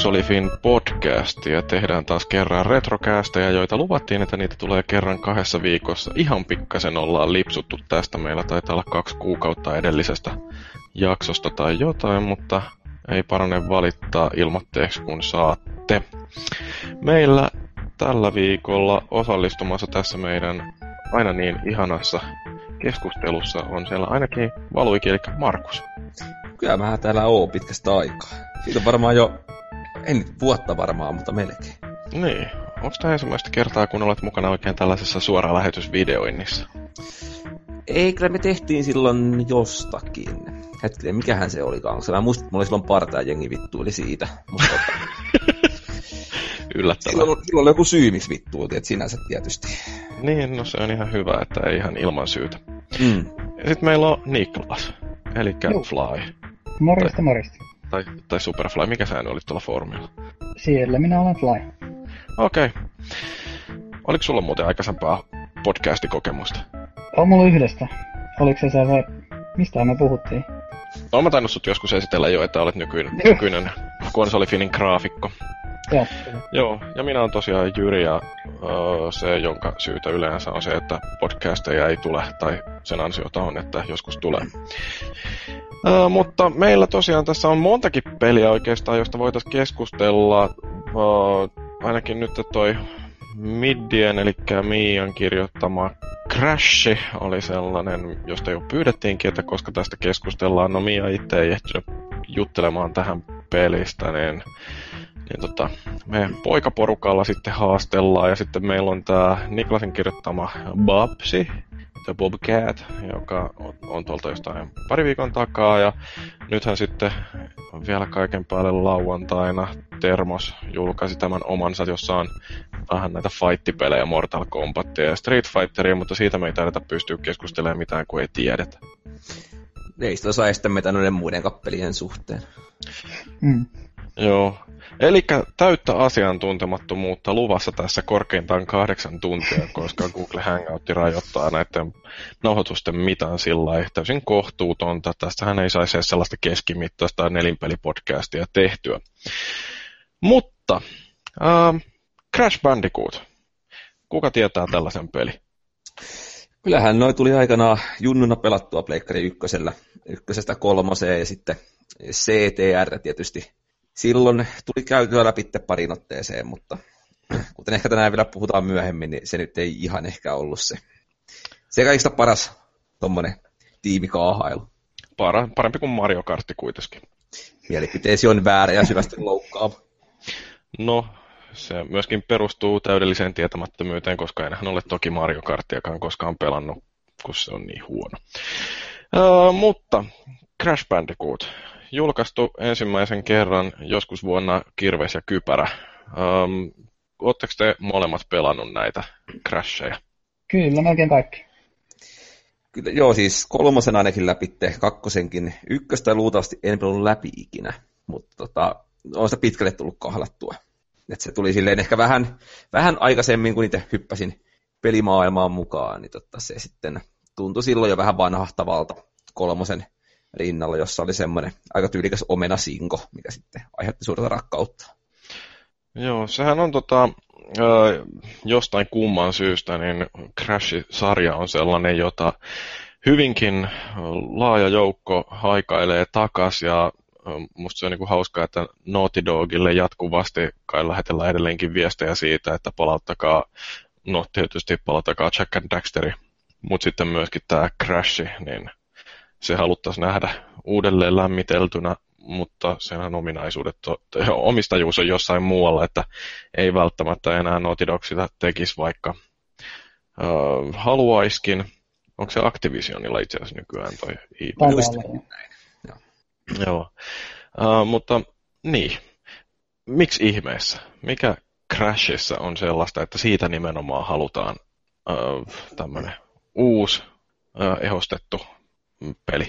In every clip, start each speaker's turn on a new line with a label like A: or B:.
A: Konsolifin podcastia. Tehdään taas kerran retrokästejä, joita luvattiin, että niitä tulee kerran kahdessa viikossa. Ihan pikkasen ollaan lipsuttu tästä. Meillä taitaa olla kaksi kuukautta edellisestä jaksosta tai jotain, mutta ei parane valittaa ilmoitteeksi kun saatte. Meillä tällä viikolla osallistumassa tässä meidän aina niin ihanassa keskustelussa on siellä ainakin Valuiki, eli Markus.
B: Kyllä mä täällä oo pitkästä aikaa. Siitä on varmaan jo, en nyt vuotta varmaan, mutta melkein.
A: Niin. Onko tämä ensimmäistä kertaa, kun olet mukana oikein tällaisessa suoraan lähetysvideoinnissa?
B: Ei, kyllä me tehtiin silloin jostakin. Hetkinen, mikähän se olikaan? Se mä muistin, että mulla oli silloin partaa jengi vittuili siitä. Mutta
A: Yllättävää.
B: silloin, silloin oli joku syy, miksi vittuiltiin, että sinänsä tietysti.
A: Niin, no se on ihan hyvä, että ei ihan ilman syytä.
B: Mm.
A: Sitten meillä on Niklas, eli. Fly.
C: Morjesta, morjesta.
A: Tai, tai Superfly, mikä sä oli tuolla foorumilla?
C: Siellä minä olen Fly.
A: Okei. Okay. Oliko sulla muuten aikaisempaa podcastikokemusta?
C: On mulla yhdestä. Oliko se se, vai mistä me puhuttiin?
A: No mä tainnut sut joskus esitellä jo, että olet nykyinen, nykyinen konsolifinin graafikko.
C: Joo.
A: Ja minä olen tosiaan Jyri ja se, jonka syytä yleensä on se, että podcasteja ei tule, tai sen ansiota on, että joskus tulee. Mutta meillä tosiaan tässä on montakin peliä oikeastaan, josta voitaisiin keskustella. Öö, ainakin nyt toi Middien, eli Miian kirjoittama Crash oli sellainen, josta jo pyydettiinkin, että koska tästä keskustellaan, no Mia itse ei ehtinyt juttelemaan tähän pelistä, niin niin tota, me poikaporukalla sitten haastellaan ja sitten meillä on tämä Niklasin kirjoittama Babsi, The Bobcat, joka on, on tuolta jostain pari viikon takaa ja nythän sitten vielä kaiken päälle lauantaina Termos julkaisi tämän omansa, jossa on vähän näitä fight-pelejä, Mortal Kombatia ja Street Fighteria, mutta siitä me ei taideta pystyä keskustelemaan mitään, kun ei tiedetä.
B: Ei sitä osaa estää meitä noiden muiden kappelien suhteen.
C: Mm.
A: Joo. Eli täyttä asiantuntemattomuutta luvassa tässä korkeintaan kahdeksan tuntia, koska Google Hangout rajoittaa näiden nauhoitusten mitan sillä lailla täysin kohtuutonta. Tästähän ei saisi edes sellaista keskimittaista nelinpelipodcastia tehtyä. Mutta ähm, Crash Bandicoot. Kuka tietää tällaisen peli?
B: Kyllähän noi tuli aikanaan junnuna pelattua Pleikkari ykkösellä, ykkösestä kolmoseen ja sitten CTR tietysti. Silloin tuli käytyä läpi parin otteeseen, mutta kuten ehkä tänään vielä puhutaan myöhemmin, niin se nyt ei ihan ehkä ollut se. Se kaikista paras tommonen tiimikaahailu.
A: Para, parempi kuin Mario Kartti kuitenkin.
B: Mielipiteesi on väärä ja syvästi loukkaava.
A: No, se myöskin perustuu täydelliseen tietämättömyyteen, koska enhän ole toki Mario Kartiakaan koskaan pelannut, kun se on niin huono. Uh, mutta Crash Bandicoot, julkaistu ensimmäisen kerran joskus vuonna Kirves ja Kypärä. Um, Oletteko te molemmat pelannut näitä Crasheja?
C: Kyllä, melkein kaikki.
B: Kyllä, joo, siis kolmosen ainakin läpitte, kakkosenkin. Ykköstä luultavasti en pelannut läpi ikinä, mutta tota, on sitä pitkälle tullut kahlattua. Et se tuli silleen ehkä vähän, vähän aikaisemmin, kun itse hyppäsin pelimaailmaan mukaan, niin tota, se sitten tuntui silloin jo vähän vanhahtavalta kolmosen rinnalla, jossa oli semmoinen aika tyylikäs omenasinko, mikä sitten aiheutti suurta rakkautta.
A: Joo, sehän on tota, jostain kumman syystä, niin Crash-sarja on sellainen, jota hyvinkin laaja joukko haikailee takas ja musta se on niinku hauskaa, että Naughty Dogille jatkuvasti kai lähetellään edelleenkin viestejä siitä, että palauttakaa, no tietysti palauttakaa Jack and Daxteri, mutta sitten myöskin tämä Crash, niin se haluttaisiin nähdä uudelleen lämmiteltynä, mutta senhän ominaisuudet, omistajuus on jossain muualla, että ei välttämättä enää Naughty Dog sitä tekisi, vaikka ö, haluaiskin. Onko se Activisionilla itse asiassa nykyään toi IP?
C: Joo.
A: Joo. Uh, mutta niin, miksi ihmeessä? Mikä Crashissa on sellaista, että siitä nimenomaan halutaan uh, tämmöinen uusi uh, ehostettu peli?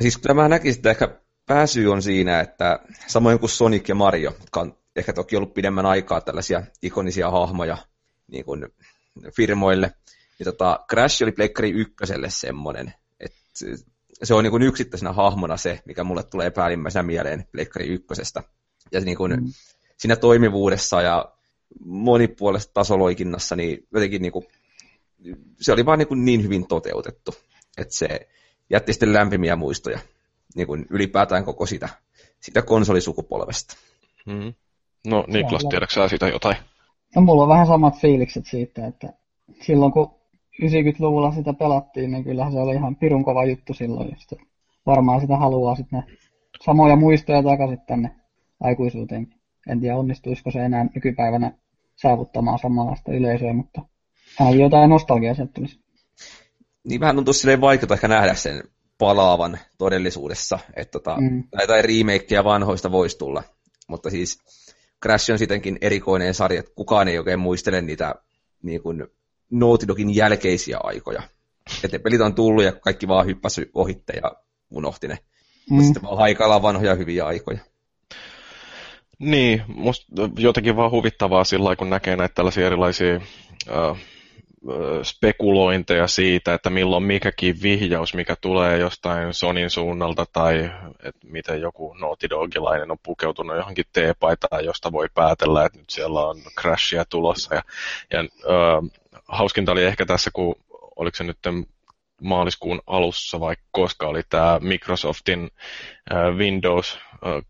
B: Siis kyllä mä näkisin, että ehkä pääsy on siinä, että samoin kuin Sonic ja Mario, jotka on ehkä toki ollut pidemmän aikaa tällaisia ikonisia hahmoja niin kuin firmoille, niin tota, Crash oli Pleikkari ykköselle semmoinen, että se on niin kuin yksittäisenä hahmona se, mikä mulle tulee päällimmäisenä mieleen Pleikkari ykkösestä. Ja niin kuin, mm. siinä toimivuudessa ja monipuolisessa tasoloikinnassa, niin jotenkin niin kuin, se oli vaan niin, kuin niin hyvin toteutettu, että se jätti sitten lämpimiä muistoja niin kuin ylipäätään koko sitä, sitä konsolisukupolvesta.
A: Mm. No Niklas, tiedätkö sitä jotain?
C: No mulla on vähän samat fiilikset siitä, että silloin kun 90-luvulla sitä pelattiin, niin kyllähän se oli ihan pirun kova juttu silloin. Ja sitten varmaan sitä haluaa sitten ne samoja muistoja takaisin tänne aikuisuuteen. En tiedä onnistuisiko se enää nykypäivänä saavuttamaan samanlaista yleisöä, mutta ainakin jotain nostalgiaa sieltä tulisi.
B: Niin vähän on tosiaan vaikeaa ehkä nähdä sen palaavan todellisuudessa, että tota, mm. näitä remakeja vanhoista voisi tulla, mutta siis Crash on sittenkin erikoinen sarja, että kukaan ei oikein muistele niitä niin kuin Naughty Dogin jälkeisiä aikoja. Että pelit on tullut ja kaikki vaan hyppäsi ohitte ja unohti ne. Mm. Mutta sitten vaan haikaillaan vanhoja hyviä aikoja.
A: Niin, musta jotenkin vaan huvittavaa sillä kun näkee näitä tällaisia erilaisia äh, spekulointeja siitä, että milloin mikäkin vihjaus, mikä tulee jostain Sonin suunnalta tai että miten joku Naughty Dogilainen on pukeutunut johonkin teepaitaan, josta voi päätellä, että nyt siellä on crashia tulossa. Ja, ja äh, hauskinta oli ehkä tässä, kun oliko se nyt maaliskuun alussa vai koska oli tämä Microsoftin Windows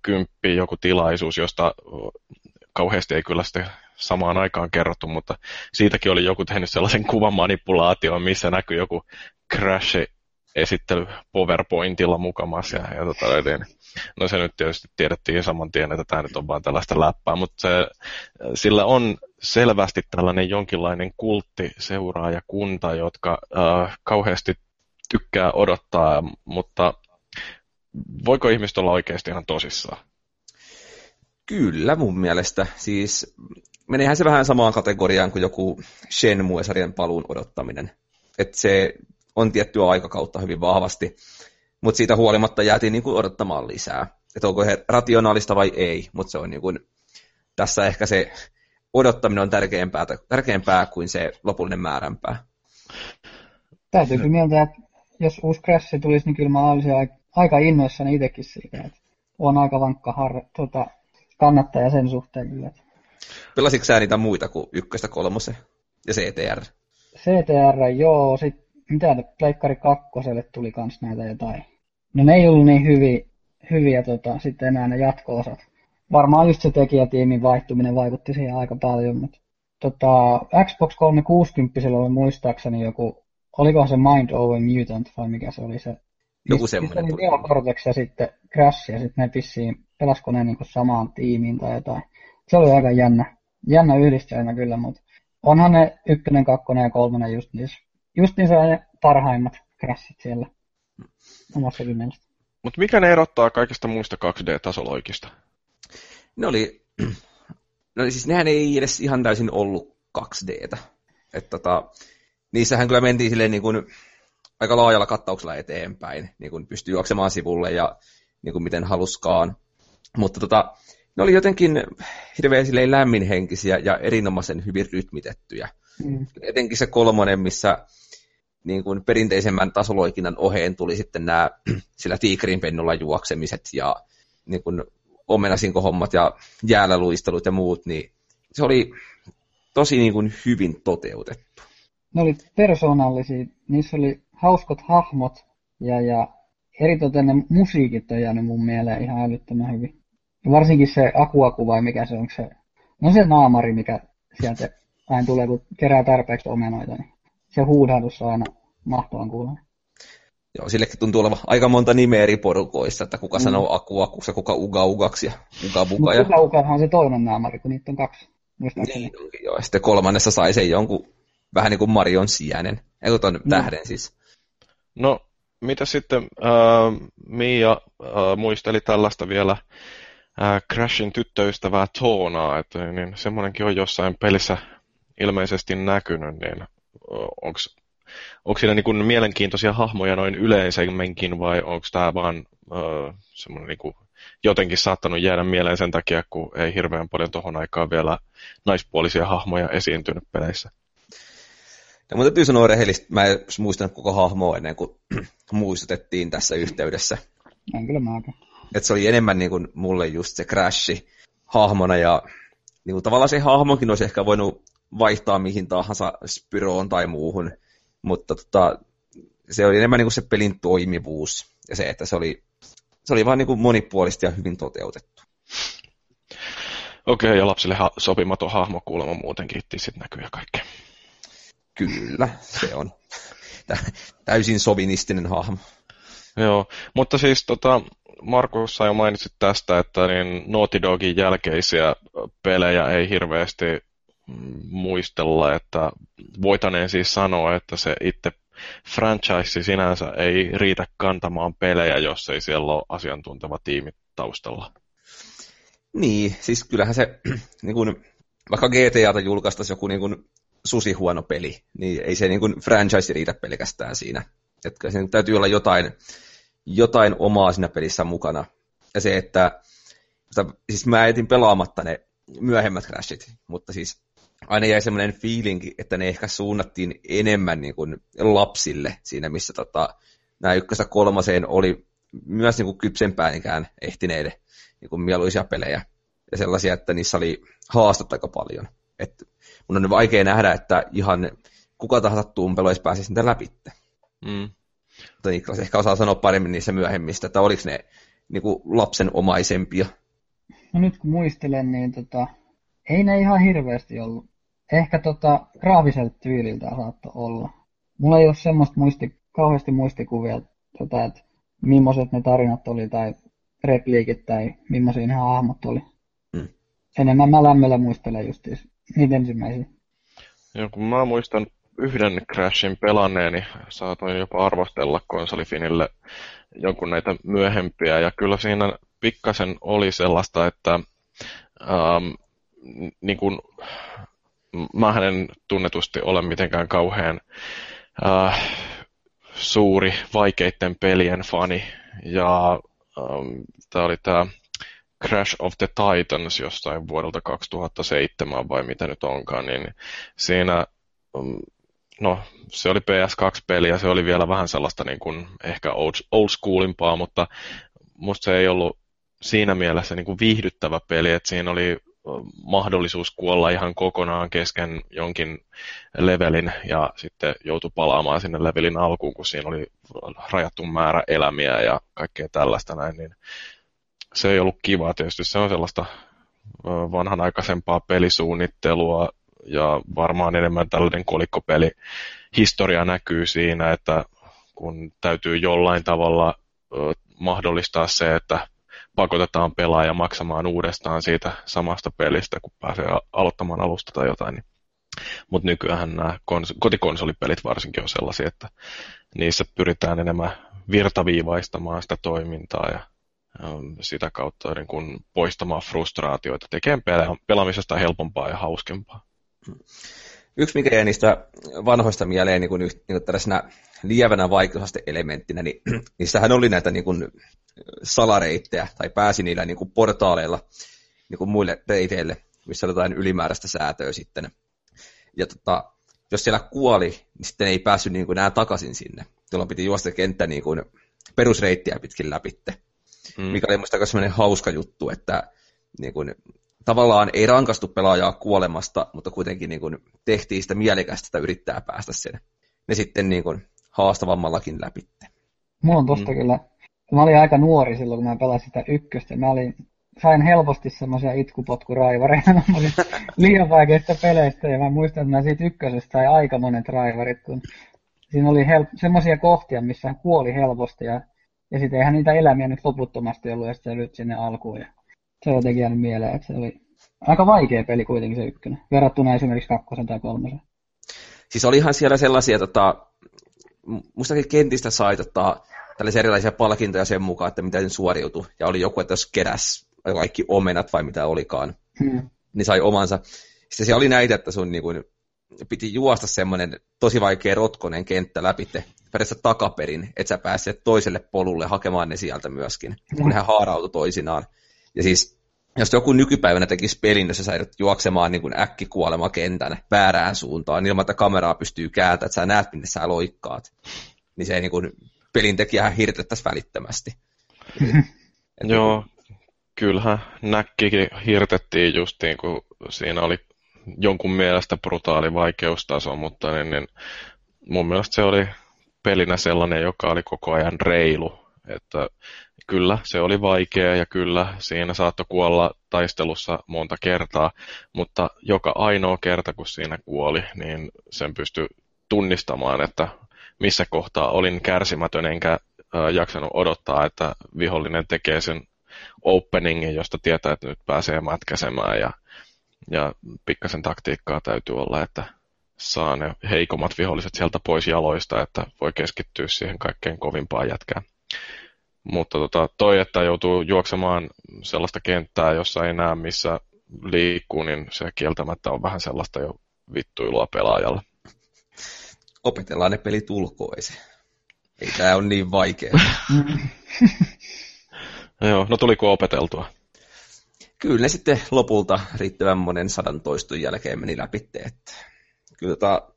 A: 10 joku tilaisuus, josta kauheasti ei kyllä sitten samaan aikaan kerrottu, mutta siitäkin oli joku tehnyt sellaisen kuvan manipulaation, missä näkyy joku crash esittely PowerPointilla mukamassa. Ja, ja tota, niin, no se nyt tietysti tiedettiin saman tien, että tämä nyt on vain tällaista läppää, mutta se, sillä on selvästi tällainen jonkinlainen kultti seuraajakunta, jotka äh, kauheasti tykkää odottaa, mutta voiko ihmiset olla oikeasti ihan tosissaan?
B: Kyllä mun mielestä. Siis meneehän se vähän samaan kategoriaan kuin joku Shenmue-sarjan paluun odottaminen. Että se on tiettyä aikakautta hyvin vahvasti, mutta siitä huolimatta jäätiin niin kuin odottamaan lisää. Että onko he rationaalista vai ei, mutta se on niin tässä ehkä se odottaminen on tärkeämpää, tärkeämpää kuin se lopullinen määränpää.
C: Täytyy kyllä mieltä, että jos uusi Crash tulisi, niin kyllä mä olisin aika innoissani itsekin siitä. Että on aika vankka har, tota, kannattaja sen suhteen kyllä.
B: Pelasitko sä niitä muita kuin ykköstä kolmosen ja CTR?
C: CTR, joo. Sit, mitä Pleikkari kakkoselle tuli kans näitä jotain. No ne ei ollut niin hyviä, hyviä tota, sitten enää ne jatko-osat. Varmaan just se tekijätiimin vaihtuminen vaikutti siihen aika paljon, mutta tota, Xbox 360 oli muistaakseni joku, olikohan se Mind Over Mutant vai mikä se oli se.
B: Joku semmoinen.
C: Se oli Cortex ja sitten Crash ja sitten ne pissiin, pelasko ne niin samaan tiimiin tai jotain. Se oli aika jännä, jännä yhdistelmä kyllä, mutta onhan ne ykkönen, kakkonen ja kolmonen just niissä, just niissä ne parhaimmat Crashit siellä omassa kymmenestä.
A: Mutta mikä ne erottaa kaikista muista 2D-tasoloikista?
B: Ne oli, no siis nehän ei edes ihan täysin ollut 2Dtä. Että tota, niissähän kyllä mentiin silleen niin kuin aika laajalla kattauksella eteenpäin, niin kuin pystyi juoksemaan sivulle ja niin kuin miten haluskaan. Mutta tota, ne oli jotenkin hirveän silleen lämminhenkisiä ja erinomaisen hyvin rytmitettyjä. Mm. Etenkin se kolmonen, missä niin kuin perinteisemmän tasoloikinnan oheen tuli sitten nämä sillä tiikerin pennulla juoksemiset ja niin kuin omenasinko-hommat ja jäällä luistelut ja muut, niin se oli tosi niin kuin hyvin toteutettu.
C: Ne oli persoonallisia, niissä oli hauskot hahmot ja, ja eritoten ne musiikit on jäänyt mun mieleen ihan älyttömän hyvin. Ja varsinkin se akuaku vai mikä se on se, no se naamari, mikä sieltä aina tulee, kun kerää tarpeeksi omenoita, niin se huudahdus on aina mahtavan kuulla.
B: Joo, sillekin tuntuu olevan aika monta nimeä eri porukoissa, että kuka mm. sanoo aku akuksi ja kuka uga ugaksi ja uga buga.
C: Ja... Uga ugahan on se toinen naamari, kun niitä on kaksi.
B: Niin, joo, ja sitten kolmannessa sai sen jonkun vähän niin kuin Marion sijainen, eikö ton no. tähden siis.
A: No, mitä sitten äh, Mia äh, muisteli tällaista vielä äh, Crashin tyttöystävää Toonaa, että niin semmoinenkin on jossain pelissä ilmeisesti näkynyt, niin äh, onko onko siinä niin mielenkiintoisia hahmoja noin yleisemminkin vai onko tämä vaan äh, semmoinen niin jotenkin saattanut jäädä mieleen sen takia, kun ei hirveän paljon tuohon aikaan vielä naispuolisia hahmoja esiintynyt peleissä?
B: No, mutta täytyy sanoa rehellisesti, mä en muistanut koko hahmoa ennen kuin muistutettiin tässä yhteydessä.
C: En kyllä mäkään.
B: Että se oli enemmän niin kuin mulle just se crashi. hahmona ja niin kuin, tavallaan se hahmokin olisi ehkä voinut vaihtaa mihin tahansa Spyroon tai muuhun, mutta tota, se oli enemmän niin kuin se pelin toimivuus ja se, että se oli, se oli vaan niin kuin monipuolista ja hyvin toteutettu.
A: Okei, okay, ja lapsille ha- sopimaton hahmo kuulemma muutenkin, sitten näkyy ja kaikkea.
B: Kyllä, se on täysin sovinistinen hahmo.
A: Joo, mutta siis tota, Markus jo mainitsit tästä, että niin Naughty Dogin jälkeisiä pelejä ei hirveästi muistella, että voitaneen siis sanoa, että se itse franchise sinänsä ei riitä kantamaan pelejä, jos ei siellä ole asiantunteva tiimi taustalla.
B: Niin, siis kyllähän se, niin kun, vaikka GTAta julkaistaisi joku niin kun, susi huono peli, niin ei se niin kun, franchise riitä pelkästään siinä. Että se täytyy olla jotain, jotain omaa siinä pelissä mukana. Ja se, että siis mä etin pelaamatta ne myöhemmät crashit, mutta siis aina jäi semmoinen fiilinki, että ne ehkä suunnattiin enemmän niin kuin lapsille siinä, missä tota, nämä ykköstä kolmaseen oli myös niin kuin kypsempäänikään ehtineille niin kuin mieluisia pelejä. Ja sellaisia, että niissä oli haastot aika paljon. Et mun on vaikea nähdä, että ihan kuka tahansa tumpeloisi pääsisi niitä läpi. Mm. Mutta Niklas ehkä osaa sanoa paremmin niissä myöhemmistä, että oliko ne niin kuin lapsen omaisempia.
C: No nyt kun muistelen, niin tota, ei ne ihan hirveästi ollut. Ehkä tota, graafiselta tyyliltä saattoi olla. Mulla ei ole semmoista muisti, kauheasti muistikuvia, tota, että millaiset ne tarinat oli tai repliikit tai millaisia ne hahmot oli. Hmm. Enemmän mä lämmöllä muistelen just niitä ensimmäisiä.
A: Joo, kun mä muistan yhden Crashin pelanneeni, saatoin jopa arvostella konsolifinille jonkun näitä myöhempiä, ja kyllä siinä pikkasen oli sellaista, että ähm, niin kuin, mä en tunnetusti ole mitenkään kauhean äh, suuri vaikeiden pelien fani, ja ähm, tämä oli tämä Crash of the Titans jostain vuodelta 2007 vai mitä nyt onkaan, niin siinä um, no, se oli PS2-peli ja se oli vielä vähän sellaista niin kuin ehkä old, old schoolimpaa, mutta musta se ei ollut siinä mielessä niin kuin viihdyttävä peli, että siinä oli mahdollisuus kuolla ihan kokonaan kesken jonkin levelin ja sitten joutui palaamaan sinne levelin alkuun, kun siinä oli rajattu määrä elämiä ja kaikkea tällaista näin, niin se ei ollut kiva. Tietysti se on sellaista vanhanaikaisempaa pelisuunnittelua ja varmaan enemmän tällainen kolikkopeli historia näkyy siinä, että kun täytyy jollain tavalla mahdollistaa se, että pakotetaan pelaaja maksamaan uudestaan siitä samasta pelistä, kun pääsee aloittamaan alusta tai jotain. Niin. Mutta nykyään nämä kons- kotikonsolipelit varsinkin on sellaisia, että niissä pyritään enemmän virtaviivaistamaan sitä toimintaa ja sitä kautta niin kun poistamaan frustraatioita, tekemään pelaamisesta helpompaa ja hauskempaa.
B: Yksi, mikä jäi niistä vanhoista mieleen niin kuin, niin kuin tällaisena lievänä vaikeusaste-elementtinä, niin niissähän oli näitä niin kuin, salareittejä, tai pääsi niillä niin kuin, portaaleilla niin kuin muille reiteille, missä oli jotain ylimääräistä säätöä sitten. Ja tota, jos siellä kuoli, niin sitten ei päässyt niin kuin, enää takaisin sinne. Jolloin piti juosta kenttä niin kuin, perusreittiä pitkin läpitte. Mm. Mikä oli minusta aika hauska juttu, että niin kuin, tavallaan ei rankastu pelaajaa kuolemasta, mutta kuitenkin niin kuin, tehtiin sitä mielekästä, että yrittää päästä sen. Ne sitten niin kuin, haastavammallakin läpi.
C: Mulla on tosta mm. kyllä, mä olin aika nuori silloin, kun mä pelasin sitä ykköstä. Mä olin, sain helposti semmoisia itkupotkuraivareita. Mä olin liian vaikeista peleistä ja mä muistan, että mä siitä ykkösestä sai aika monet raivarit, kun siinä oli hel- semmoisia kohtia, missä kuoli helposti ja, ja sitten eihän niitä elämiä nyt loputtomasti ollut ja sitten se sinne alkuun. Ja se on jotenkin jäänyt mieleen, että se oli aika vaikea peli kuitenkin se ykkönen, verrattuna esimerkiksi kakkosen tai kolmosen.
B: Siis olihan siellä sellaisia, tota, mustakin kentistä sai tota, tällaisia erilaisia palkintoja sen mukaan, että miten suoriutui. Ja oli joku, että jos keräs kaikki omenat vai mitä olikaan, hmm. niin sai omansa. Sitten siellä oli näitä, että sun niin kuin, piti juosta semmoinen tosi vaikea rotkonen kenttä läpi periaatteessa takaperin, että sä pääset toiselle polulle hakemaan ne sieltä myöskin, kun nehän haarautui toisinaan. Ja siis, jos joku nykypäivänä tekisi pelin, jossa sä juoksemaan niin kuin äkkikuolema kentän väärään suuntaan, niin ilman, että kameraa pystyy kääntämään, että sä näet, minne sä loikkaat, niin se niin kuin, pelintekijähän hirtettäisiin välittömästi.
A: Joo, kyllähän näkkikin hirtettiin justiin, kun siinä oli jonkun mielestä brutaali vaikeustaso, mutta niin, niin mun mielestä se oli pelinä sellainen, joka oli koko ajan reilu. Että kyllä se oli vaikea ja kyllä siinä saattoi kuolla taistelussa monta kertaa, mutta joka ainoa kerta kun siinä kuoli, niin sen pystyi tunnistamaan, että missä kohtaa olin kärsimätön enkä jaksanut odottaa, että vihollinen tekee sen openingin, josta tietää, että nyt pääsee mätkäsemään ja, ja pikkasen taktiikkaa täytyy olla, että saa ne heikommat viholliset sieltä pois jaloista, että voi keskittyä siihen kaikkein kovimpaan jätkään. Mutta tota, toi, että joutuu juoksemaan sellaista kenttää, jossa ei näe missä liikkuu, niin se kieltämättä on vähän sellaista jo vittuilua pelaajalle.
B: Opetellaan ne pelit ulkoisi. Ei tää on niin vaikea.
A: Joo, no tuliko opeteltua?
B: Kyllä ne sitten lopulta riittävän monen sadan toistun jälkeen meni läpi. Että kyllä tota,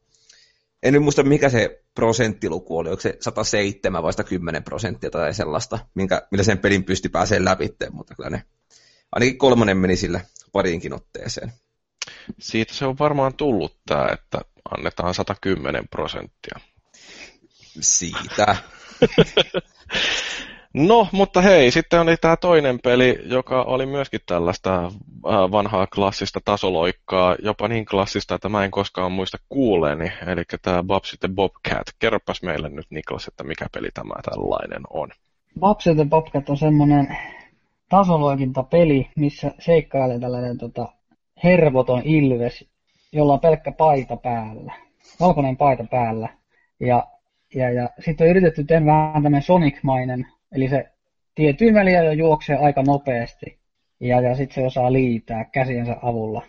B: en nyt muista mikä se prosenttiluku oli, onko se 107 vai 110 prosenttia tai sellaista, minkä, millä sen pelin pystyi pääsee läpi, mutta kyllä ne, ainakin kolmonen meni sillä pariinkin otteeseen.
A: Siitä se on varmaan tullut tämä, että annetaan 110 prosenttia.
B: Siitä.
A: No, mutta hei, sitten oli tämä toinen peli, joka oli myöskin tällaista äh, vanhaa klassista tasoloikkaa, jopa niin klassista, että mä en koskaan muista kuuleeni, eli tämä Babs the Bobcat. Kerropas meille nyt Niklas, että mikä peli tämä tällainen on.
C: Babs the Bobcat on semmoinen tasoloikintapeli, missä seikkailee tällainen tota, hervoton ilves, jolla on pelkkä paita päällä, valkoinen paita päällä. Ja, ja, ja sitten on yritetty tehdä vähän tämmöinen Sonic-mainen Eli se tietyin väliä jo juoksee aika nopeasti ja, ja sitten se osaa liitää käsiensä avulla.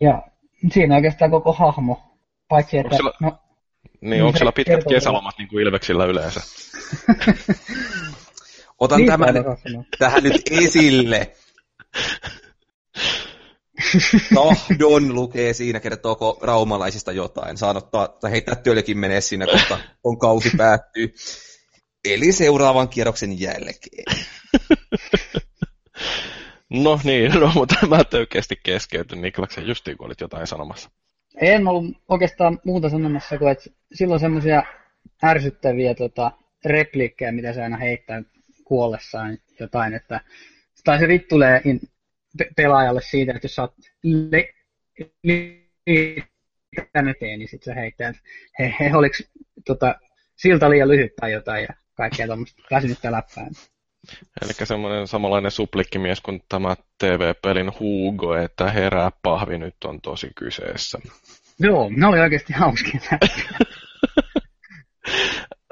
C: Ja siinä oikeastaan koko hahmo, paitsi että... Onko
A: sillä, no, niin, onko siellä pitkät kesälomat niin kuin Ilveksillä yleensä?
B: Otan niin tämän tähän nyt esille. Tahdon lukee siinä, kertooko raumalaisista jotain. Saan ottaa, tai heittää työllekin menee siinä, kohta on kausi päättyy. Eli seuraavan kierroksen jälkeen.
A: no niin, no, mutta mä töykeästi keskeytyn Niklaksen justiin, kun olit jotain sanomassa.
C: En ollut oikeastaan muuta sanomassa, kuin että silloin semmoisia ärsyttäviä tota, repliikkejä, mitä se aina heittää kuollessaan jotain, että tai se vittulee pe- pelaajalle siitä, että jos sä oot le- li- tänne eteen, niin sit se heittää, että he, he oliks tota, siltä liian lyhyt tai jotain, ja kaikkea tuommoista väsynyttä läppää.
A: Eli semmoinen samanlainen suplikkimies kuin tämä TV-pelin Hugo, että herää pahvi nyt on tosi kyseessä.
C: Joo, ne oli oikeasti hauskia.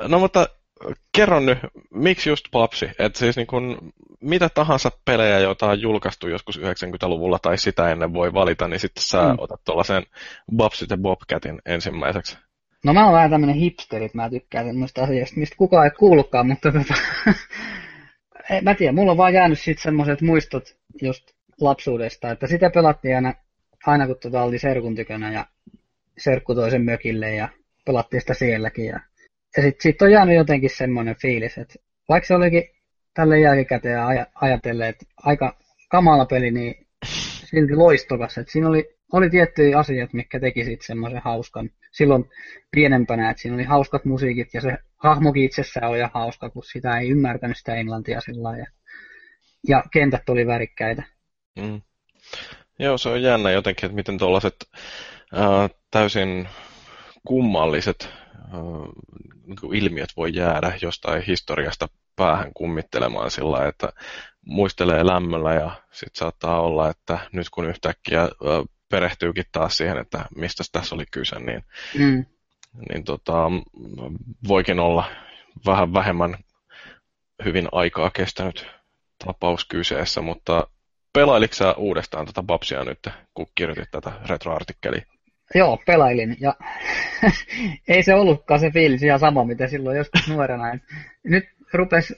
A: no mutta kerro nyt, miksi just Papsi? Että siis niin kun, mitä tahansa pelejä, joita on julkaistu joskus 90-luvulla tai sitä ennen voi valita, niin sitten sä mm. otat tuollaisen Babsit ja Bobcatin ensimmäiseksi.
C: No mä oon vähän tämmönen hipsterit, mä tykkään semmoista asioista, mistä kukaan ei kuullutkaan, mutta tota, mä tiedän, mulla on vaan jäänyt sitten semmoiset muistot just lapsuudesta, että sitä pelattiin aina, aina kun tota oli serkun tykönä ja serkku toisen mökille ja pelattiin sitä sielläkin. Ja, ja sitten sit on jäänyt jotenkin semmoinen fiilis, että vaikka se olikin tälle jälkikäteen aj- ajatellen, että aika kamala peli, niin silti loistokas. Että siinä oli, oli tiettyjä asioita, mitkä teki sitten semmoisen hauskan silloin pienempänä, että siinä oli hauskat musiikit ja se hahmokin itsessään oli hauska, kun sitä ei ymmärtänyt sitä englantia sillä ja, ja kentät oli värikkäitä. Mm.
A: Joo, se on jännä jotenkin, että miten tuollaiset äh, täysin kummalliset äh, ilmiöt voi jäädä jostain historiasta päähän kummittelemaan sillä että muistelee lämmöllä ja sitten saattaa olla, että nyt kun yhtäkkiä äh, perehtyykin taas siihen, että mistä tässä oli kyse, niin, mm. niin tota, voikin olla vähän vähemmän hyvin aikaa kestänyt tapaus kyseessä, mutta pelailitko sä uudestaan tätä Babsia nyt, kun kirjoitit tätä retroartikkeliä?
C: Joo, pelailin. Ja ei se ollutkaan se fiilis ihan sama, mitä silloin joskus nuorena. Nyt rupesi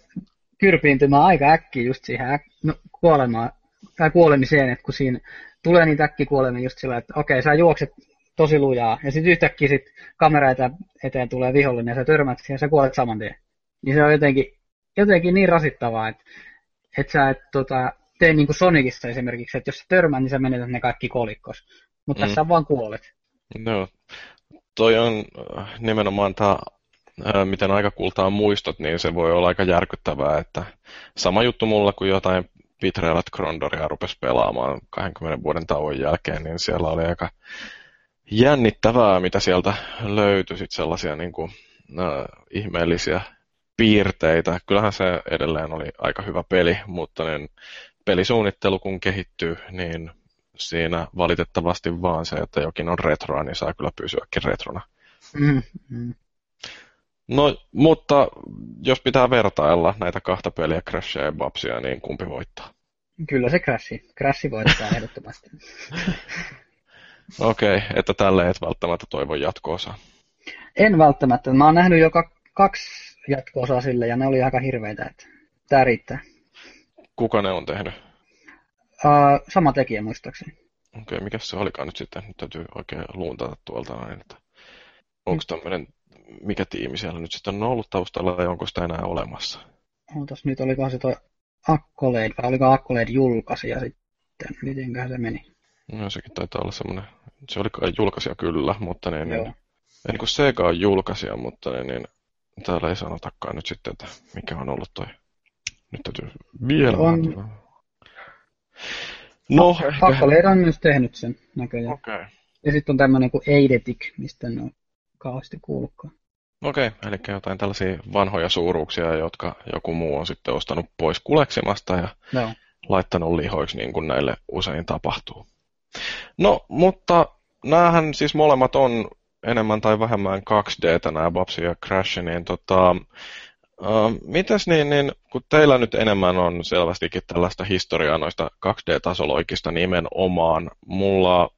C: kyrpiintymään aika äkkiä just siihen äk- no, kuolemaan, tai kuolemiseen, että kun siinä tulee niitä äkkikuolemia just sillä, että okei, sä juokset tosi lujaa, ja sitten yhtäkkiä sit kamera eteen, eteen tulee vihollinen, ja sä törmät siihen, ja sä kuolet saman tien. Niin se on jotenkin, jotenkin niin rasittavaa, että että sä et tota, tee niin kuin Sonicissa esimerkiksi, että jos sä törmät, niin sä menetät ne kaikki kolikkos. Mutta mm. tässä vaan kuolet.
A: No, toi on äh, nimenomaan tämä, äh, miten aikakultaa muistot, niin se voi olla aika järkyttävää, että sama juttu mulla kuin jotain Pitrelat Grondoria rupesi pelaamaan 20 vuoden tauon jälkeen, niin siellä oli aika jännittävää, mitä sieltä löytyi sit sellaisia niin kuin, äh, ihmeellisiä piirteitä. Kyllähän se edelleen oli aika hyvä peli, mutta niin pelisuunnittelu kun kehittyy, niin siinä valitettavasti vaan se, että jokin on retroa, niin saa kyllä pysyäkin retrona. Mm, mm. No, mutta jos pitää vertailla näitä kahta peliä, Crashia ja Babsia, niin kumpi voittaa?
C: Kyllä se Crashi. Crashi voittaa ehdottomasti.
A: Okei, okay, että tälle et välttämättä toivo jatko-osaa.
C: En välttämättä. Mä oon nähnyt joka kaksi jatko-osaa sille ja ne oli aika hirveitä, että tää riittää.
A: Kuka ne on tehnyt?
C: Uh, sama tekijä muistaakseni.
A: Okei, okay, mikä se olikaan nyt sitten? Nyt täytyy oikein luuntata tuolta näin, että onko tämmöinen, mikä tiimi siellä nyt sitten on ollut taustalla ja onko sitä enää olemassa?
C: Ootas nyt, oliko se tuo Accolade vai oliko Accolade julkaisija sitten? Mitenköhän se meni?
A: No sekin taitaa olla semmoinen, se oli kai julkaisija kyllä, mutta niin, niin, niin kuin Sega on julkaisija, mutta niin, niin täällä ei sanotakaan nyt sitten, että mikä on ollut toi. Nyt täytyy vielä on...
C: No, Accolade on myös tehnyt sen näköjään.
A: Okay.
C: Ja sitten on tämmöinen kuin Eidetic, mistä en ole kauheasti kuullutkaan.
A: Okei, eli jotain tällaisia vanhoja suuruuksia, jotka joku muu on sitten ostanut pois kuleksimasta ja no. laittanut lihoiksi niin kuin näille usein tapahtuu. No, mutta näähän siis molemmat on enemmän tai vähemmän 2D, nämä Babsi ja Crash, niin tota, uh, mitäs niin, niin, kun teillä nyt enemmän on selvästikin tällaista historiaa noista 2D-tasoloikista nimenomaan, mulla,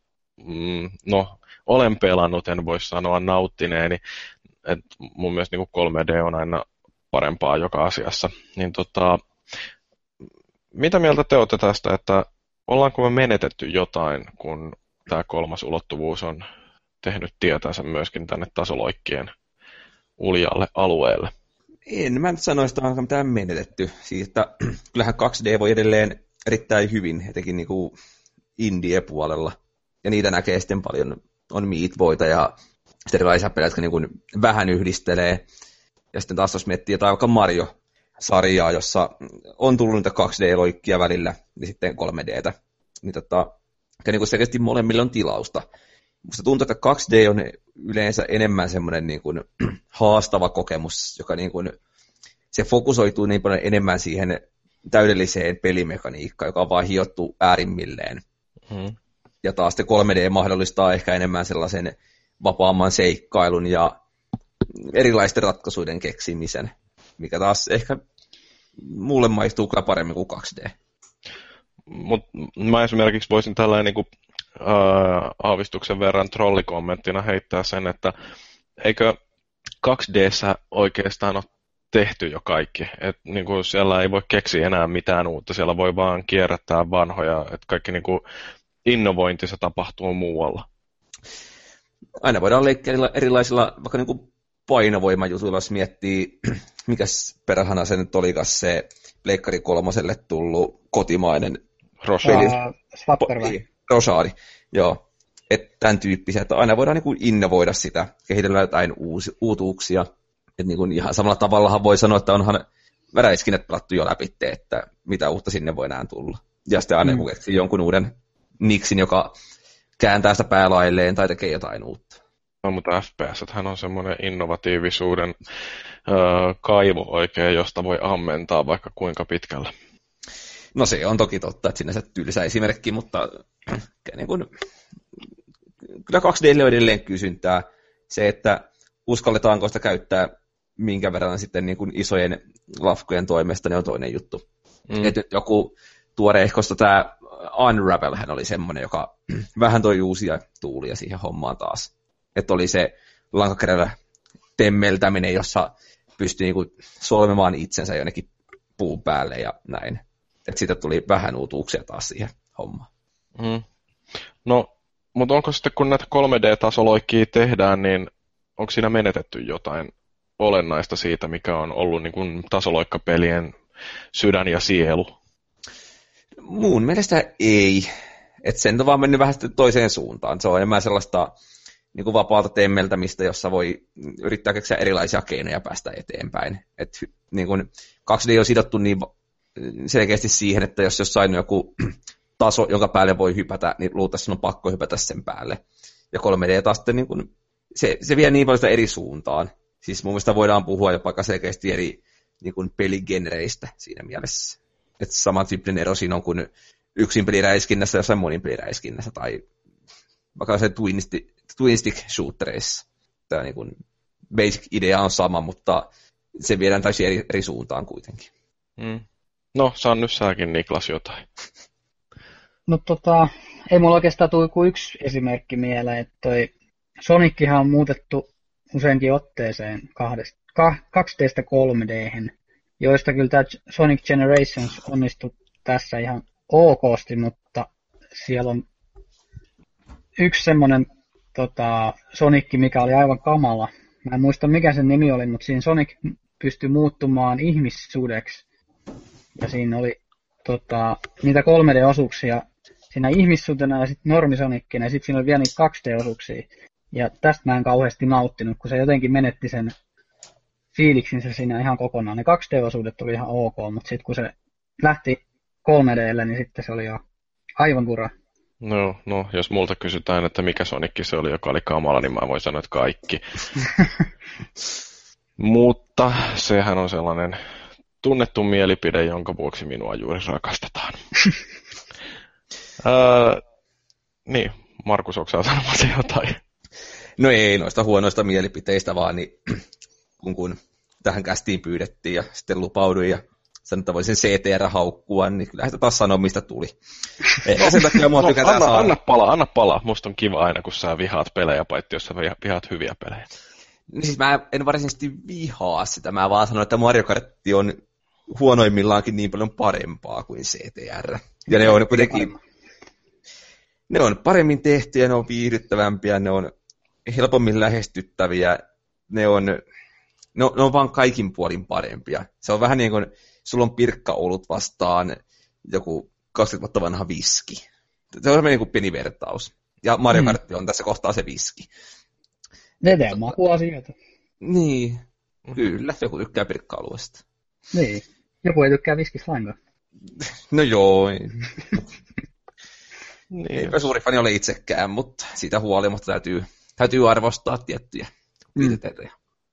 A: mm, no, olen pelannut, en voi sanoa nauttineeni, että mun mielestä niin 3D on aina parempaa joka asiassa, niin tota, mitä mieltä te olette tästä, että ollaanko me menetetty jotain, kun tämä kolmas ulottuvuus on tehnyt tietänsä myöskin tänne tasoloikkien uljalle alueelle?
B: En mä nyt sanoisi, että on mitään menetetty. Siis, että, kyllähän 2D voi edelleen erittäin hyvin, etenkin niin kuin indie-puolella. Ja niitä näkee sitten paljon. On Meat Boyta ja sitten erilaisia pelejä, jotka niin kuin vähän yhdistelee. Ja sitten taas jos miettii jotain vaikka Mario-sarjaa, jossa on tullut niitä 2D-loikkia välillä, niin sitten 3Dtä. Niin tota, ja niin kuin selkeästi molemmille on tilausta. Musta tuntuu, että 2D on yleensä enemmän semmoinen niin kuin haastava kokemus, joka niin kuin, se fokusoituu niin paljon enemmän siihen täydelliseen pelimekaniikkaan, joka on vaan hiottu äärimmilleen. Hmm. Ja taas te 3D mahdollistaa ehkä enemmän sellaisen vapaamman seikkailun ja erilaisten ratkaisuiden keksimisen, mikä taas ehkä mulle maistuu kyllä paremmin kuin 2D.
A: Mut mä esimerkiksi voisin tällainen niin kuin, äh, aavistuksen verran trollikommenttina heittää sen, että eikö 2 d oikeastaan ole tehty jo kaikki. Et, niin kuin siellä ei voi keksiä enää mitään uutta, siellä voi vaan kierrättää vanhoja, että kaikki niin kuin, innovointi se tapahtuu muualla
B: aina voidaan leikkiä erilaisilla vaikka niin kuin painovoimajutuilla, jos miettii, mikä perhana se nyt olikas se Pleikkari kolmoselle tullut kotimainen
C: Rosari. Uh,
B: Rosari, joo. Että tämän tyyppisiä, että aina voidaan niin kuin innovoida sitä, kehitellä jotain uusi, uutuuksia. Että niin kuin ihan samalla tavallahan voi sanoa, että onhan väräiskinet pelattu jo läpi, että mitä uutta sinne voi enää tulla. Ja sitten aina mm. keksii jonkun uuden niksin, joka kääntää sitä päälailleen tai tekee jotain uutta.
A: No, mutta FPS hän on semmoinen innovatiivisuuden öö, kaivo oikein, josta voi ammentaa vaikka kuinka pitkällä.
B: No se on toki totta, että sinänsä tylsä esimerkki, mutta niin kuin, kyllä 2D on edelleen kysyntää. Se, että uskalletaanko sitä käyttää minkä verran sitten niin kuin isojen lafkojen toimesta, niin on toinen juttu. Mm. Et joku tuoreehkosta tämä Unravel hän oli semmoinen, joka vähän toi uusia tuulia siihen hommaan taas. Että oli se lankakerällä temmeltäminen, jossa pystyi niinku solmimaan itsensä jonnekin puun päälle ja näin. Että siitä tuli vähän uutuuksia taas siihen hommaan. Mm.
A: No, mutta onko sitten kun näitä 3D-tasoloikkia tehdään, niin onko siinä menetetty jotain olennaista siitä, mikä on ollut niin tasoloikkapelien sydän ja sielu?
B: Mun mielestä ei. että sen on vaan mennyt vähän toiseen suuntaan. Se on enemmän sellaista niin kuin vapaalta temmeltämistä, jossa voi yrittää keksiä erilaisia keinoja päästä eteenpäin. Et, niin kuin 2D on sidottu niin selkeästi siihen, että jos jossain on joku taso, jonka päälle voi hypätä, niin luultavasti on pakko hypätä sen päälle. Ja 3D taas sitten niin kuin, se, se vie niin paljon sitä eri suuntaan. Siis mun mielestä voidaan puhua jopa selkeästi eri niin kuin peligenreistä siinä mielessä. Että saman tyyppinen ero siinä on kuin yksin peliräiskinnässä ja jossain monin peliräiskinnässä tai vaikka se twin stick, twin stick shooterissa. Tämä niin kuin basic idea on sama, mutta se viedään täysin eri, eri suuntaan kuitenkin.
A: Mm. No, saan nyt säkin Niklas jotain.
C: No tota, ei mulla oikeastaan tule kuin yksi esimerkki mieleen, että toi Sonickihan on muutettu useinkin otteeseen kahdesta, 2D 3D, joista kyllä tämä Sonic Generations onnistui tässä ihan okosti, mutta siellä on yksi semmoinen tota, Sonic, mikä oli aivan kamala. Mä en muista mikä sen nimi oli, mutta siinä Sonic pystyi muuttumaan ihmissudeksi. Ja siinä oli tota, niitä 3D-osuuksia siinä ihmissutena ja sitten normisonikkina ja sitten siinä oli vielä niitä 2D-osuuksia. Ja tästä mä en kauheasti nauttinut, kun se jotenkin menetti sen fiiliksinsä siinä ihan kokonaan. Ne 2D-osuudet tuli ihan ok, mutta sitten kun se lähti 3Dlle, niin sitten se oli jo aivan kura.
A: No, no, jos multa kysytään, että mikä Sonicki se oli, joka oli kamala, niin mä voin sanoa, että kaikki. Mutta sehän on sellainen tunnettu mielipide, jonka vuoksi minua juuri rakastetaan. öö, niin, Markus, onko sä sanomassa jotain?
B: No ei noista huonoista mielipiteistä, vaan niin, kun, kun tähän kästiin pyydettiin ja sitten lupauduin ja sanoin, että voisin CTR haukkua, niin kyllä sitä taas sanoa, mistä tuli. Ehkä sen takia mua no,
A: anna, saada. anna pala, anna pala. Musta on kiva aina, kun sä vihaat pelejä, paitsi jos sä vihaat hyviä pelejä.
B: Niin siis mä en varsinaisesti vihaa sitä, mä vaan sanon, että Mario Kart on huonoimmillaankin niin paljon parempaa kuin CTR. Ja ne on kuitenkin... Ne on paremmin tehtyjä, ne on viihdyttävämpiä, ne on helpommin lähestyttäviä, ne on, ne on, ne on vaan kaikin puolin parempia. Se on vähän niin kuin, sulla on ollut vastaan joku 20 vuotta vanha viski. Se on niin kuin pieni vertaus. Ja Mario mm. Kart on tässä kohtaa se viski.
C: Veden makuasioita.
B: Niin, kyllä, joku tykkää pirkka-alueesta.
C: Niin, joku ei tykkää viskistä lainkaan.
B: No joo. niin. Eipä suuri fani ole itsekään, mutta siitä huolimatta täytyy, täytyy arvostaa tiettyjä mm.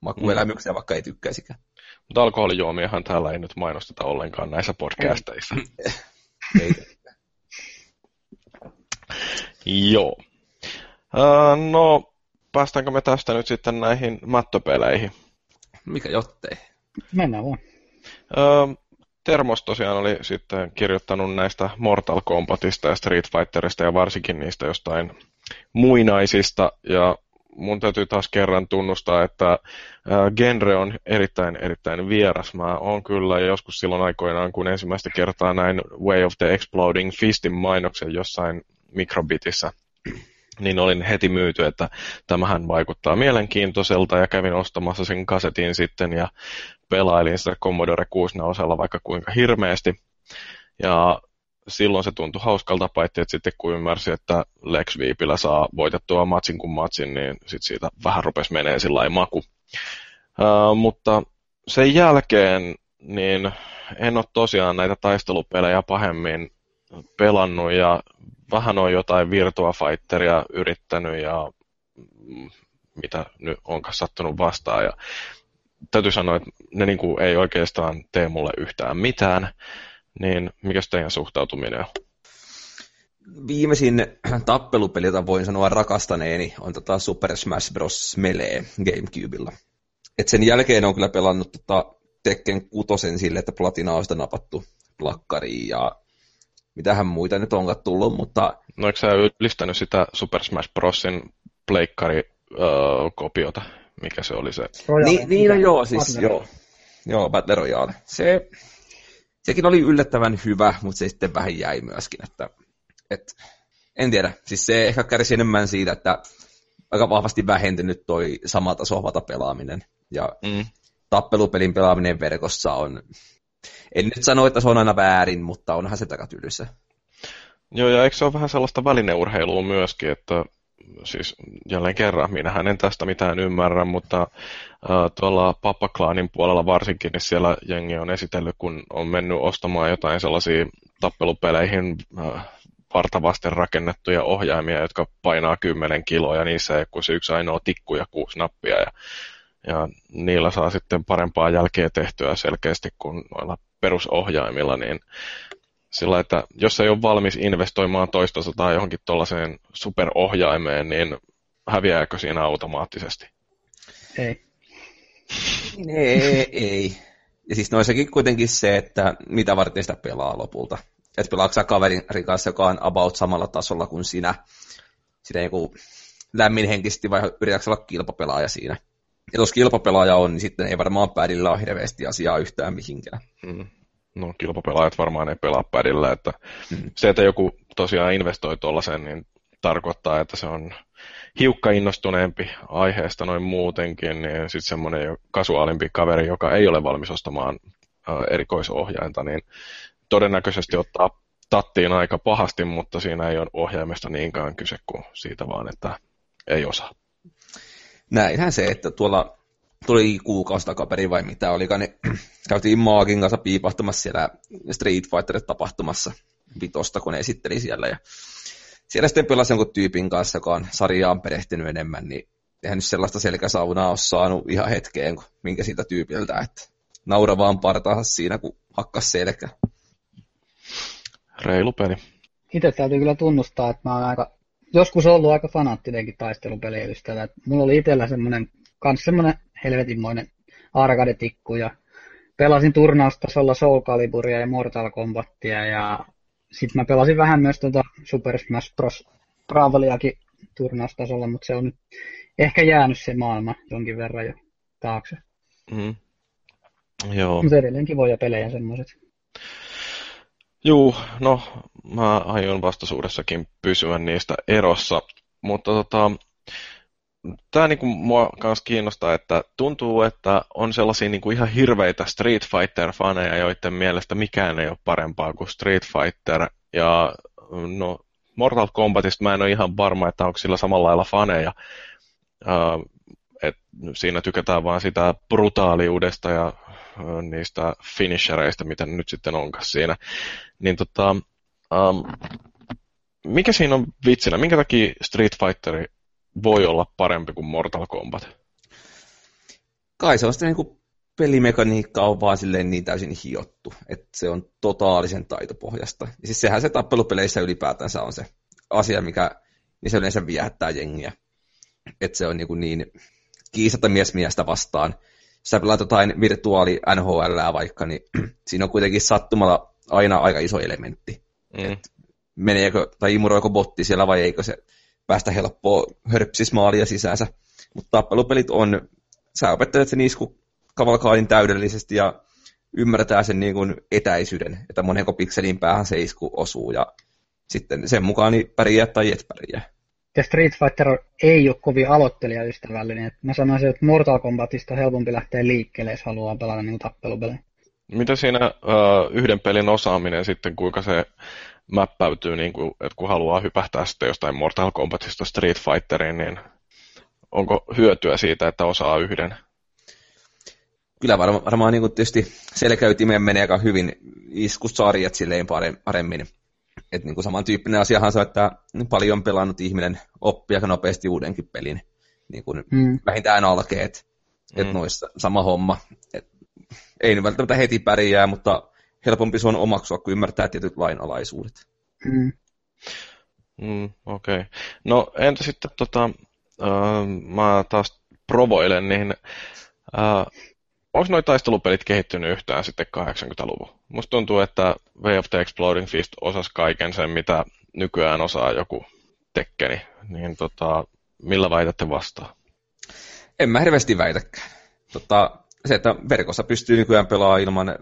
B: Makuelämyksiä, mm. vaikka ei tykkäisikään.
A: Mutta alkoholijuomiahan täällä ei nyt mainosteta ollenkaan näissä podcasteissa. ei. Joo. Uh, no, päästäänkö me tästä nyt sitten näihin mattopeleihin?
B: Mikä jottei?
C: Mennään vaan.
A: Uh, Termos tosiaan oli sitten kirjoittanut näistä Mortal Kombatista ja Street Fighterista ja varsinkin niistä jostain muinaisista. Ja mun täytyy taas kerran tunnustaa, että genre on erittäin, erittäin vieras. Mä oon kyllä joskus silloin aikoinaan, kun ensimmäistä kertaa näin Way of the Exploding Fistin mainoksen jossain mikrobitissä, niin olin heti myyty, että tämähän vaikuttaa mielenkiintoiselta ja kävin ostamassa sen kasetin sitten ja pelailin sitä Commodore 64 vaikka kuinka hirmeästi. Ja silloin se tuntui hauskalta, paitsi että sitten kun ymmärsi, että Lex Viipillä saa voitettua matsin kuin matsin, niin sitten siitä vähän rupesi menee sillä maku. Uh, mutta sen jälkeen niin en ole tosiaan näitä taistelupelejä pahemmin pelannut ja vähän on jotain Virtua Fighteria yrittänyt ja mm, mitä nyt onkaan sattunut vastaan. Ja täytyy sanoa, että ne niin kuin ei oikeastaan tee mulle yhtään mitään niin mikä teidän suhtautuminen on?
B: Viimeisin tappelupeli, jota voin sanoa rakastaneeni, on tota Super Smash Bros. Melee Gamecubella. Et sen jälkeen on kyllä pelannut tota Tekken kutosen sille, että platina on sitä napattu plakkariin ja mitähän muita nyt onkaan tullut, mutta...
A: No eikö sä ylistänyt sitä Super Smash Brosin pleikkari kopiota, mikä se oli se?
B: Royale. Niin, niin no joo, siis joo. Joo, Battle Royale. Se, sekin oli yllättävän hyvä, mutta se sitten vähän jäi myöskin, että et, en tiedä, siis se ehkä kärsi enemmän siitä, että aika vahvasti vähentynyt toi sama taso pelaaminen, ja mm. tappelupelin pelaaminen verkossa on, en nyt sano, että se on aina väärin, mutta onhan se takatylyssä.
A: Joo, ja eikö se ole vähän sellaista välineurheilua myöskin, että siis jälleen kerran, minähän en tästä mitään ymmärrä, mutta äh, tuolla Pappaklaanin puolella varsinkin, niin siellä jengi on esitellyt, kun on mennyt ostamaan jotain sellaisia tappelupeleihin äh, vartavasten rakennettuja ohjaimia, jotka painaa 10 kiloa ja niissä ei kuin se yksi ainoa tikku ja kuusi nappia ja, ja niillä saa sitten parempaa jälkeä tehtyä selkeästi kuin noilla perusohjaimilla, niin sillä, että jos ei ole valmis investoimaan toista tai johonkin tuollaiseen superohjaimeen, niin häviääkö siinä automaattisesti?
C: Ei.
B: ei, ei. Ja siis noissakin kuitenkin se, että mitä varten sitä pelaa lopulta. Että pelaatko sä kaverin kanssa, joka on about samalla tasolla kuin sinä. Sitä joku lämminhenkisesti vai yritätkö olla kilpapelaaja siinä. Ja jos kilpapelaaja on, niin sitten ei varmaan pädillä ole hirveästi asiaa yhtään mihinkään.
A: Mm no kilpapelaajat varmaan ei pelaa pädillä, että mm. se, että joku tosiaan investoi tuollaisen, niin tarkoittaa, että se on hiukka innostuneempi aiheesta noin muutenkin, niin sitten semmoinen kasuaalimpi kaveri, joka ei ole valmis ostamaan erikoisohjainta, niin todennäköisesti ottaa tattiin aika pahasti, mutta siinä ei ole ohjaimesta niinkään kyse kuin siitä vaan, että ei osaa.
B: Näinhän se, että tuolla tuli kuukausi takaperin vai mitä olikaan, niin käytiin Maagin kanssa piipahtamassa siellä Street Fighter-tapahtumassa vitosta, kun ne esitteli siellä. Ja siellä sitten pelasi jonkun tyypin kanssa, joka on sarjaan perehtynyt enemmän, niin eihän nyt sellaista selkäsaunaa ole saanut ihan hetkeen, minkä siitä tyypiltä, että naura vaan partaansa siinä, kun hakkas selkä.
A: Reilu peli.
C: Itse täytyy kyllä tunnustaa, että mä oon aika, joskus ollut aika fanaattinenkin taistelupelien ystävä. Mulla oli itsellä semmoinen, kans semmoinen helvetinmoinen arcade-tikku ja pelasin turnaustasolla Soul Caliburia ja Mortal Kombatia ja sitten mä pelasin vähän myös tuota Super Smash Bros. Braveliakin turnaustasolla, mutta se on nyt ehkä jäänyt se maailma jonkin verran jo taakse. Mm.
A: Joo.
C: Mutta edelleen kivoja pelejä semmoiset.
A: Juu, no mä aion vastaisuudessakin pysyä niistä erossa, mutta tota, tämä niinku mua myös kiinnostaa, että tuntuu, että on sellaisia niinku ihan hirveitä Street Fighter-faneja, joiden mielestä mikään ei ole parempaa kuin Street Fighter. Ja no, Mortal Kombatista mä en ole ihan varma, että onko sillä samalla lailla faneja. Uh, et siinä tykätään vaan sitä brutaaliudesta ja uh, niistä finishereistä, mitä nyt sitten onkaan siinä. Niin tota, um, mikä siinä on vitsinä? Minkä takia Street Fighteri voi olla parempi kuin Mortal Kombat?
B: Kai se on sitten niin pelimekaniikka on vaan silleen niin täysin hiottu, että se on totaalisen taitopohjasta. Ja siis sehän se tappelupeleissä ylipäätänsä on se asia, mikä niin se yleensä viehättää jengiä. Että se on niin, niin kiisata mies miestä vastaan. Jos sä pelaat jotain virtuaali NHL vaikka, niin siinä on kuitenkin sattumalla aina aika iso elementti. Mm. meneekö tai imuroiko botti siellä vai eikö se päästä helppoa hörpsismaalia sisäänsä. Mutta tappelupelit on, sä opettelet sen isku kavalkaadin täydellisesti ja ymmärretään sen niin kuin etäisyyden, että monenko pikselin päähän se isku osuu ja sitten sen mukaan niin pärjää tai et pärjää.
C: Ja Street Fighter ei ole kovin aloittelijaystävällinen. Mä sanoisin, että Mortal Kombatista on helpompi lähteä liikkeelle, jos haluaa pelata niin tappelupelejä.
A: Mitä siinä uh, yhden pelin osaaminen sitten, kuinka se mäppäytyy, niin kuin, että kun haluaa hypähtää sitten jostain Mortal Kombatista Street Fighteriin, niin onko hyötyä siitä, että osaa yhden?
B: Kyllä varmaan, varmaan niin tietysti selkäytimeen menee aika hyvin iskusarjat silleen paremmin. Et niin kuin samantyyppinen asiahan se, että paljon pelannut ihminen oppii aika nopeasti uudenkin pelin. Niin kuin mm. Vähintään alkeet. Mm. Että noissa sama homma. Et ei nyt välttämättä heti pärjää, mutta helpompi se on omaksua, kun ymmärtää tietyt lainalaisuudet. Mm.
A: Mm, Okei. Okay. No entä sitten, tota, äh, mä taas provoilen, niin äh, onko noin taistelupelit kehittynyt yhtään sitten 80-luvun? Musta tuntuu, että Way of the Exploding Fist osasi kaiken sen, mitä nykyään osaa joku tekkeni. Niin tota, millä väitätte vastaan?
B: En mä hirveästi väitäkään. Tota, se, että verkossa pystyy nykyään pelaamaan ilman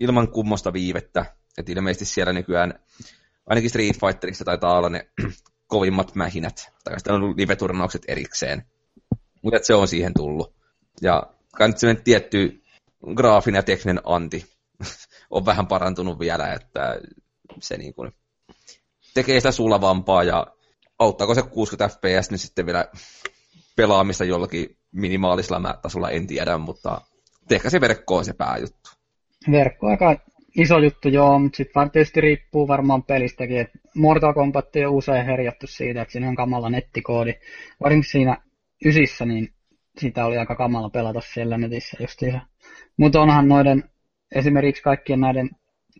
B: ilman kummosta viivettä. Että ilmeisesti siellä nykyään, ainakin Street Fighterissa taitaa olla ne kovimmat mähinät, tai sitten on live-turnaukset erikseen. Mutta se on siihen tullut. Ja kai nyt tietty graafinen ja tekninen anti on vähän parantunut vielä, että se niin kuin tekee sitä sulavampaa ja auttaako se 60 fps, niin sitten vielä pelaamista jollakin minimaalisella tasolla, en tiedä, mutta ehkä se verkko on se pääjuttu.
C: Verkko aika iso juttu, joo, mutta sitten vaan tietysti riippuu varmaan pelistäkin, että Mortal Kombat on usein herjattu siitä, että siinä on kamala nettikoodi. Varsinkin siinä ysissä, niin sitä oli aika kamala pelata siellä netissä justiinsa. Mutta onhan noiden, esimerkiksi kaikkien näiden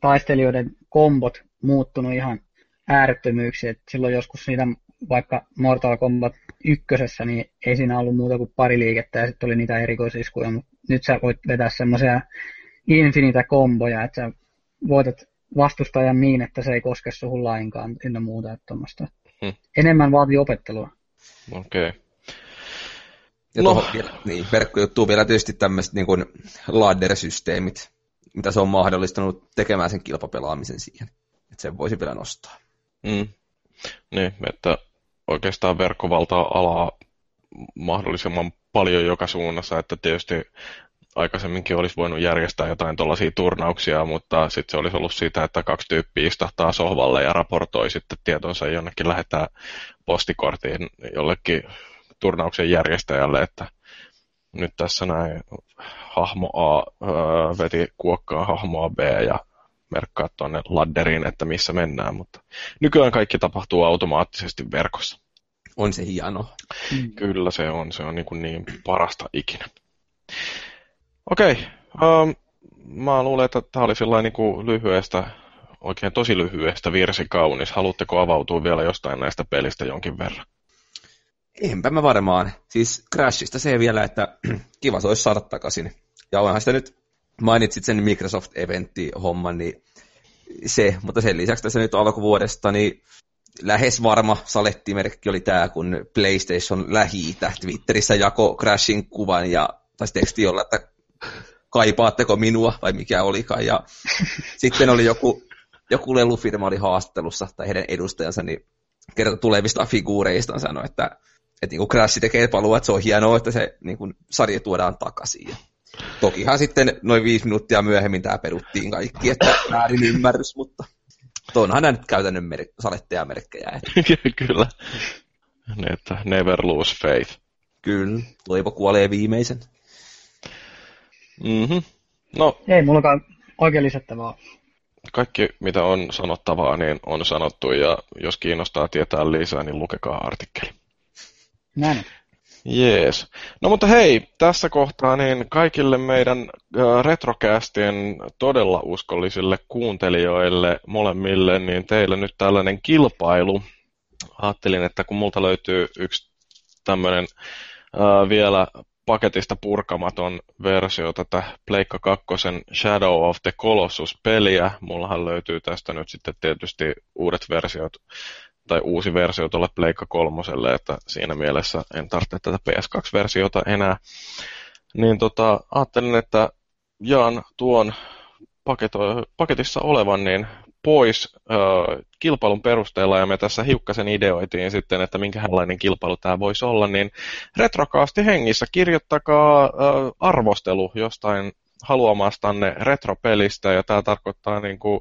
C: taistelijoiden kombot muuttunut ihan äärettömyyksiä. Et silloin joskus siitä vaikka Mortal Kombat ykkösessä, niin ei siinä ollut muuta kuin pari liikettä ja sitten oli niitä erikoisiskuja, mutta nyt sä voit vetää semmoisia infinitä komboja, että sä voitat vastustajan niin, että se ei koske suhun lainkaan ynnä muuta. Että hmm. Enemmän vaatii opettelua.
A: Okei. Okay.
B: Ja no. vielä, niin, verkkojuttuun vielä tietysti tämmöiset niin kuin ladder-systeemit, mitä se on mahdollistanut tekemään sen kilpapelaamisen siihen. Että sen voisi vielä nostaa.
A: Mm. Niin, että oikeastaan verkkovaltaa alaa mahdollisimman paljon joka suunnassa, että tietysti aikaisemminkin olisi voinut järjestää jotain tuollaisia turnauksia, mutta sitten se olisi ollut sitä, että kaksi tyyppiä istahtaa sohvalle ja raportoi sitten tietonsa jonnekin lähettää postikortiin jollekin turnauksen järjestäjälle, että nyt tässä näin hahmo A öö, veti kuokkaa hahmoa B ja merkkaa tuonne ladderiin, että missä mennään, mutta nykyään kaikki tapahtuu automaattisesti verkossa.
B: On se hieno.
A: Mm. Kyllä se on, se on niin, kuin niin parasta ikinä. Okei, um, mä luulen, että tämä oli sellainen niin kuin lyhyestä, oikein tosi lyhyestä virsi kaunis. Haluatteko avautua vielä jostain näistä pelistä jonkin verran?
B: Enpä mä varmaan. Siis Crashista se vielä, että kiva se olisi saada takaisin. Ja onhan sitä nyt, mainitsit sen Microsoft-eventti-homman, niin se, mutta sen lisäksi tässä nyt alkuvuodesta, niin lähes varma salettimerkki oli tämä, kun PlayStation lähi Twitterissä jako Crashin kuvan ja taisi teksti olla, että kaipaatteko minua vai mikä olikaan. Ja sitten oli joku, joku lelufirma oli haastattelussa tai heidän edustajansa, niin kertoi tulevista figuureista sanoi, että, että niin kuin Crash tekee palua, että se on hienoa, että se niin kuin sarja tuodaan takaisin. Ja tokihan sitten noin viisi minuuttia myöhemmin tämä peruttiin kaikki, että väärin ymmärrys, mutta onhan nämä nyt käytännön mer- saletteja merkkejä.
A: Kyllä. Ne, että never lose faith.
B: Kyllä, toivo kuolee viimeisen.
A: Mm-hmm. No,
C: Ei mullakaan oikein lisättävää.
A: Kaikki, mitä on sanottavaa, niin on sanottu, ja jos kiinnostaa tietää lisää, niin lukekaa artikkeli.
C: Näin.
A: Jees. No mutta hei, tässä kohtaa niin kaikille meidän äh, retrocastien todella uskollisille kuuntelijoille molemmille, niin teille nyt tällainen kilpailu. Ajattelin, että kun multa löytyy yksi tämmöinen äh, vielä paketista purkamaton versio tätä Pleikka 2 Shadow of the Colossus-peliä. Mullahan löytyy tästä nyt sitten tietysti uudet versiot tai uusi versio tuolle Pleikka kolmoselle, että siinä mielessä en tarvitse tätä PS2-versiota enää. Niin tota, ajattelin, että jaan tuon paketo, paketissa olevan niin pois ö, kilpailun perusteella, ja me tässä hiukkasen ideoitiin sitten, että minkälainen kilpailu tämä voisi olla, niin retrokaasti hengissä kirjoittakaa ö, arvostelu jostain haluamastanne retropelistä, ja tämä tarkoittaa niin kuin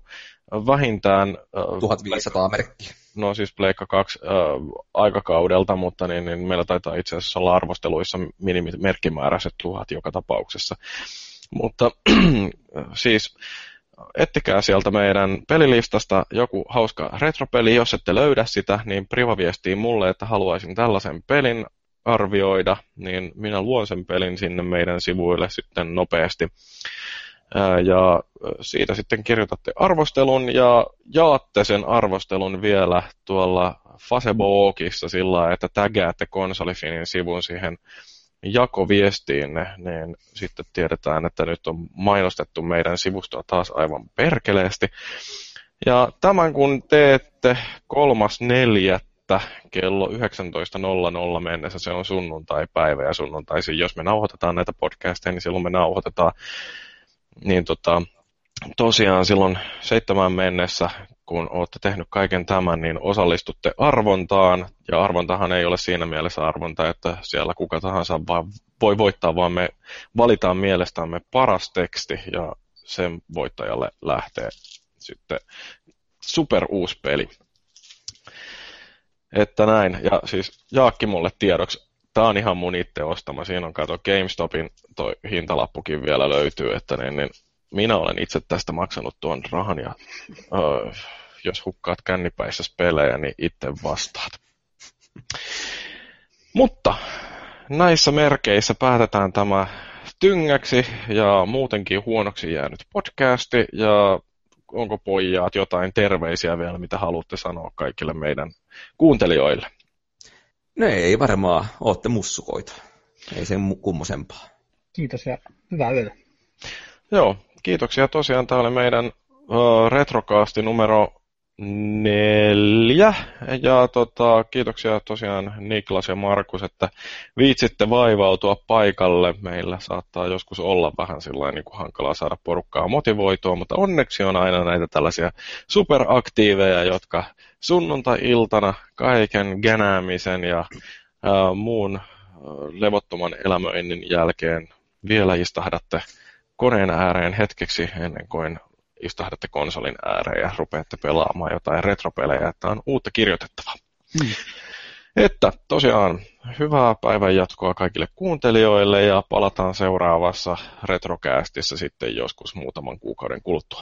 A: vähintään...
B: 1500 merkkiä.
A: No siis Pleikka 2 äh, aikakaudelta, mutta niin, niin meillä taitaa itse asiassa olla arvosteluissa minimimerkkimääräiset tuhat joka tapauksessa. Mutta siis ettikää sieltä meidän pelilistasta joku hauska retropeli. Jos ette löydä sitä, niin priva viestii mulle, että haluaisin tällaisen pelin arvioida, niin minä luon sen pelin sinne meidän sivuille sitten nopeasti. Ja siitä sitten kirjoitatte arvostelun ja jaatte sen arvostelun vielä tuolla Facebookissa sillä että tägäätte konsolifinin sivun siihen jakoviestiin, niin sitten tiedetään, että nyt on mainostettu meidän sivustoa taas aivan perkeleesti. Ja tämän kun teette kolmas neljättä kello 19.00 mennessä, se on sunnuntai-päivä ja sunnuntaisin, jos me nauhoitetaan näitä podcasteja, niin silloin me nauhoitetaan niin tota, tosiaan silloin seitsemän mennessä, kun olette tehnyt kaiken tämän, niin osallistutte arvontaan. Ja arvontahan ei ole siinä mielessä arvonta, että siellä kuka tahansa vaan voi voittaa, vaan me valitaan mielestämme paras teksti ja sen voittajalle lähtee sitten super uusi peli. Että näin. Ja siis Jaakki mulle tiedoksi, tää on ihan mun itse ostama. Siinä on kato GameStopin toi hintalappukin vielä löytyy, että niin, niin minä olen itse tästä maksanut tuon rahan ja öö, jos hukkaat kännipäissä pelejä, niin itse vastaat. Mutta näissä merkeissä päätetään tämä tyngäksi ja muutenkin huonoksi jäänyt podcasti ja onko pojat jotain terveisiä vielä, mitä haluatte sanoa kaikille meidän kuuntelijoille?
B: No ei varmaan, ootte mussukoita. Ei sen kummosempaa.
C: Kiitos ja hyvää yötä.
A: Joo, kiitoksia tosiaan. Tämä oli meidän uh, retrokaasti numero neljä. Ja tota, kiitoksia tosiaan Niklas ja Markus, että viitsitte vaivautua paikalle. Meillä saattaa joskus olla vähän sillä niin kuin hankalaa saada porukkaa motivoitua, mutta onneksi on aina näitä tällaisia superaktiiveja, jotka sunnuntai-iltana kaiken genäämisen ja ää, muun levottoman elämöinnin jälkeen vielä istahdatte koneen ääreen hetkeksi ennen kuin istahdatte konsolin ääreen ja rupeatte pelaamaan jotain retropelejä, että on uutta kirjoitettavaa. Hmm. Että tosiaan hyvää päivän jatkoa kaikille kuuntelijoille ja palataan seuraavassa retrokäästissä sitten joskus muutaman kuukauden kuluttua.